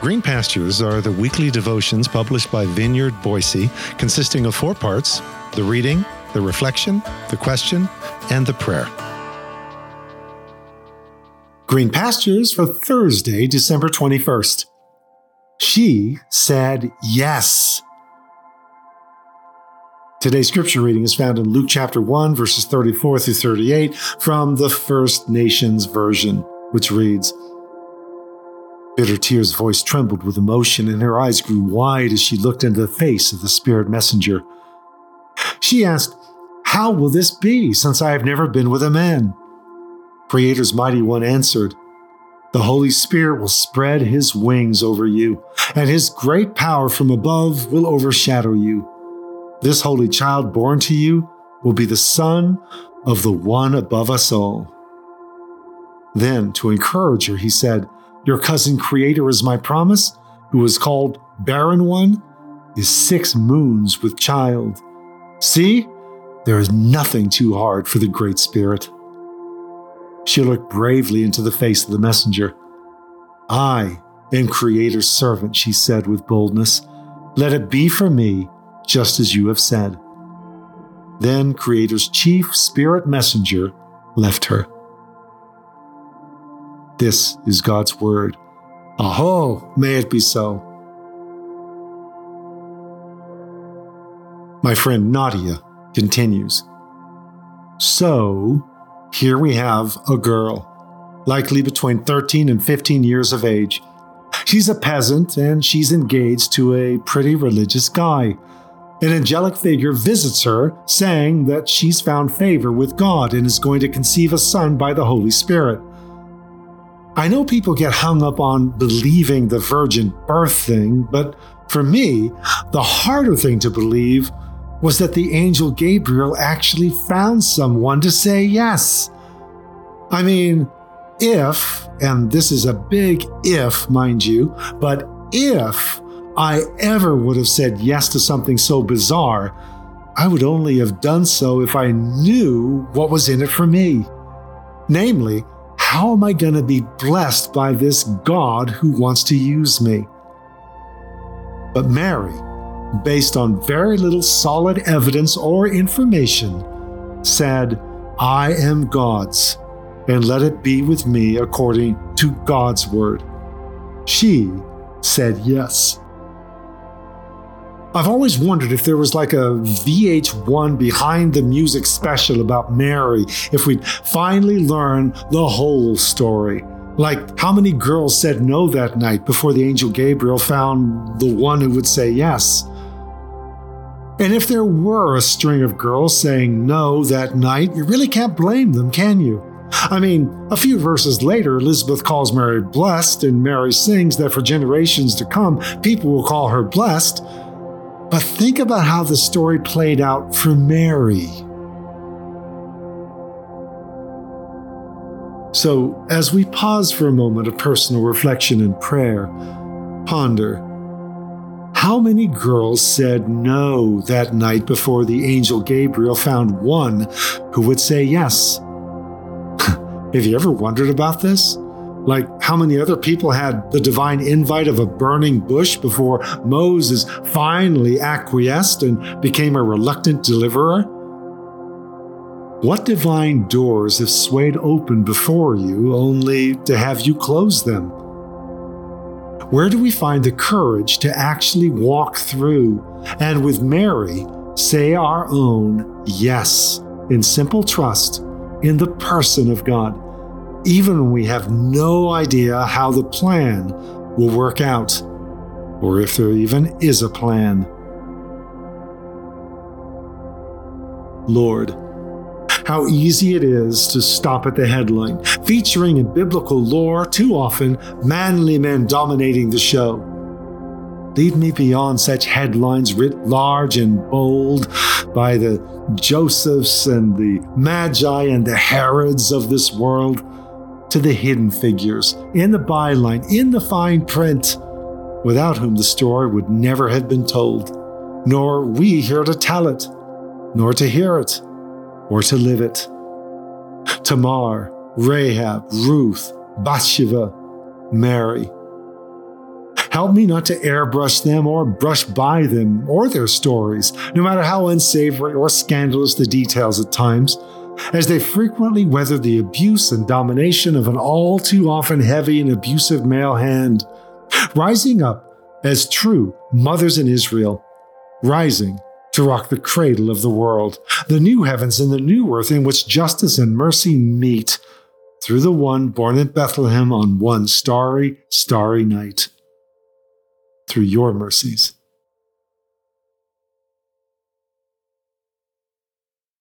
Green Pastures are the weekly devotions published by Vineyard Boise, consisting of four parts the reading, the reflection, the question, and the prayer. Green Pastures for Thursday, December 21st. She said yes. Today's scripture reading is found in Luke chapter 1, verses 34 through 38 from the First Nations Version, which reads, Bitter Tear's voice trembled with emotion, and her eyes grew wide as she looked into the face of the spirit messenger. She asked, How will this be, since I have never been with a man? Creator's mighty one answered, The Holy Spirit will spread his wings over you, and his great power from above will overshadow you. This holy child born to you will be the son of the one above us all. Then, to encourage her, he said, your cousin creator is my promise, who is called Barren One, is six moons with child. See, there is nothing too hard for the Great Spirit. She looked bravely into the face of the messenger. I am Creator's servant, she said with boldness. Let it be for me, just as you have said. Then Creator's chief spirit messenger left her. This is God's word. Aho, may it be so. My friend Nadia continues. So, here we have a girl, likely between 13 and 15 years of age. She's a peasant and she's engaged to a pretty religious guy. An angelic figure visits her, saying that she's found favor with God and is going to conceive a son by the Holy Spirit. I know people get hung up on believing the virgin birth thing, but for me, the harder thing to believe was that the angel Gabriel actually found someone to say yes. I mean, if, and this is a big if, mind you, but if I ever would have said yes to something so bizarre, I would only have done so if I knew what was in it for me. Namely, how am I going to be blessed by this God who wants to use me? But Mary, based on very little solid evidence or information, said, I am God's, and let it be with me according to God's word. She said yes. I've always wondered if there was like a VH1 behind the music special about Mary, if we'd finally learn the whole story. Like how many girls said no that night before the angel Gabriel found the one who would say yes. And if there were a string of girls saying no that night, you really can't blame them, can you? I mean, a few verses later, Elizabeth calls Mary blessed, and Mary sings that for generations to come, people will call her blessed. But think about how the story played out for Mary. So, as we pause for a moment of personal reflection and prayer, ponder how many girls said no that night before the angel Gabriel found one who would say yes? Have you ever wondered about this? Like how many other people had the divine invite of a burning bush before Moses finally acquiesced and became a reluctant deliverer? What divine doors have swayed open before you only to have you close them? Where do we find the courage to actually walk through and with Mary say our own yes in simple trust in the person of God? Even when we have no idea how the plan will work out, or if there even is a plan. Lord, how easy it is to stop at the headline, featuring in biblical lore too often manly men dominating the show. Lead me beyond such headlines writ large and bold by the Josephs and the Magi and the Herods of this world to the hidden figures, in the byline, in the fine print, without whom the story would never have been told, nor we here to tell it, nor to hear it, or to live it. Tamar, Rahab, Ruth, Bathsheba, Mary. Help me not to airbrush them or brush by them or their stories, no matter how unsavory or scandalous the details at times, as they frequently weather the abuse and domination of an all too often heavy and abusive male hand, rising up as true mothers in Israel, rising to rock the cradle of the world, the new heavens and the new earth in which justice and mercy meet through the one born in Bethlehem on one starry, starry night. Through your mercies.